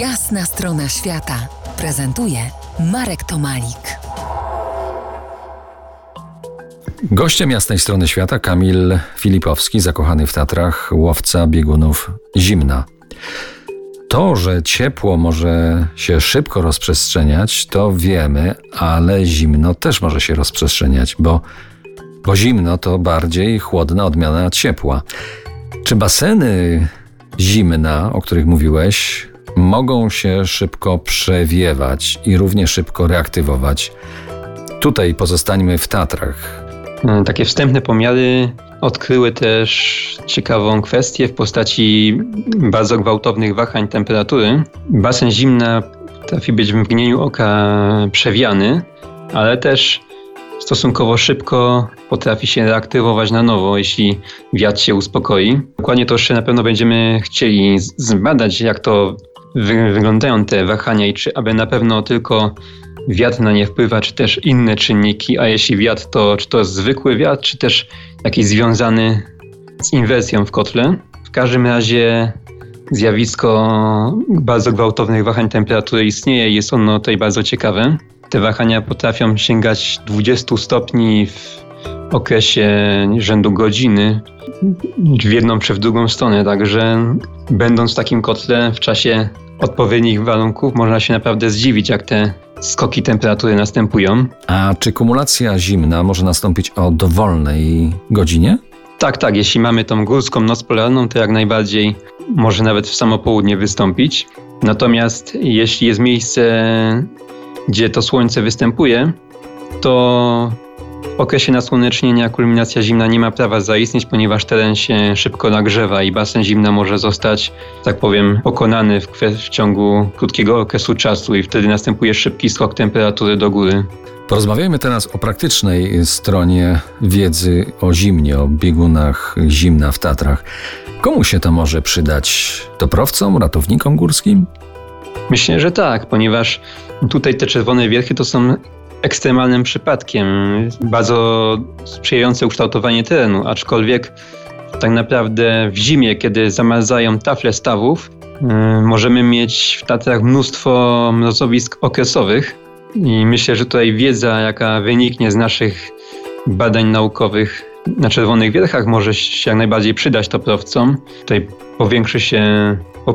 Jasna strona świata prezentuje Marek Tomalik. Gościem jasnej strony świata Kamil Filipowski, zakochany w Tatrach, łowca biegunów zimna. To, że ciepło może się szybko rozprzestrzeniać, to wiemy, ale zimno też może się rozprzestrzeniać, bo, bo zimno to bardziej chłodna odmiana ciepła. Czy baseny zimna, o których mówiłeś, mogą się szybko przewiewać i równie szybko reaktywować? Tutaj pozostańmy w Tatrach. E, takie wstępne pomiary odkryły też ciekawą kwestię w postaci bardzo gwałtownych wahań temperatury. Basen zimna potrafi być w mgnieniu oka przewiany, ale też stosunkowo szybko potrafi się reaktywować na nowo, jeśli wiatr się uspokoi. Dokładnie to jeszcze na pewno będziemy chcieli zbadać, jak to wyglądają te wahania i czy aby na pewno tylko wiatr na nie wpływa, czy też inne czynniki, a jeśli wiatr, to czy to zwykły wiatr, czy też jakiś związany z inwersją w kotle. W każdym razie zjawisko bardzo gwałtownych wahań temperatury istnieje i jest ono tutaj bardzo ciekawe. Te wahania potrafią sięgać 20 stopni w okresie rzędu godziny w jedną czy w drugą stronę, także będąc w takim kotle w czasie odpowiednich warunków można się naprawdę zdziwić, jak te skoki temperatury następują. A czy kumulacja zimna może nastąpić o dowolnej godzinie? Tak, tak. Jeśli mamy tą górską noc polarną, to jak najbardziej może nawet w samo południe wystąpić. Natomiast jeśli jest miejsce, gdzie to słońce występuje, to w okresie nasłonecznienia kulminacja zimna nie ma prawa zaistnieć, ponieważ teren się szybko nagrzewa i basen zimna może zostać, tak powiem, pokonany w, w ciągu krótkiego okresu czasu i wtedy następuje szybki skok temperatury do góry. Porozmawiajmy teraz o praktycznej stronie wiedzy o zimnie, o biegunach zimna w Tatrach. Komu się to może przydać? Toprowcom, ratownikom górskim? Myślę, że tak, ponieważ tutaj te czerwone wierchy to są ekstremalnym przypadkiem, bardzo sprzyjające ukształtowanie terenu, aczkolwiek tak naprawdę w zimie, kiedy zamarzają tafle stawów, yy, możemy mieć w Tatrach mnóstwo mrozowisk okresowych i myślę, że tutaj wiedza, jaka wyniknie z naszych badań naukowych na Czerwonych Wierchach może się jak najbardziej przydać toprowcom. Tutaj powiększy się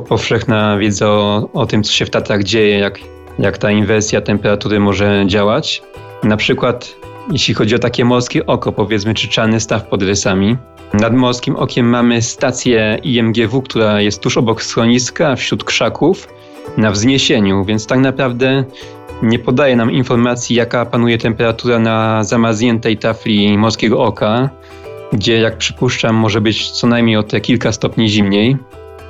powszechna wiedza o, o tym, co się w Tatrach dzieje, jak jak ta inwersja temperatury może działać. Na przykład jeśli chodzi o takie morskie oko, powiedzmy, czy czarny staw pod rysami. Nad morskim okiem mamy stację IMGW, która jest tuż obok schroniska, wśród krzaków, na wzniesieniu, więc tak naprawdę nie podaje nam informacji, jaka panuje temperatura na zamarzniętej tafli morskiego oka, gdzie, jak przypuszczam, może być co najmniej o te kilka stopni zimniej.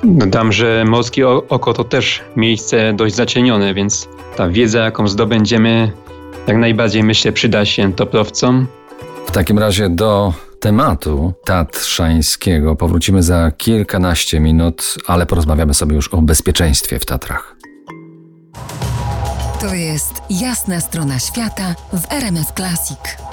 Dodam, że morskie oko to też miejsce dość zacienione, więc ta wiedza, jaką zdobędziemy, jak najbardziej myślę, przyda się toprowcom. W takim razie do tematu tatrzańskiego powrócimy za kilkanaście minut, ale porozmawiamy sobie już o bezpieczeństwie w Tatrach. To jest jasna strona świata w RMS Classic.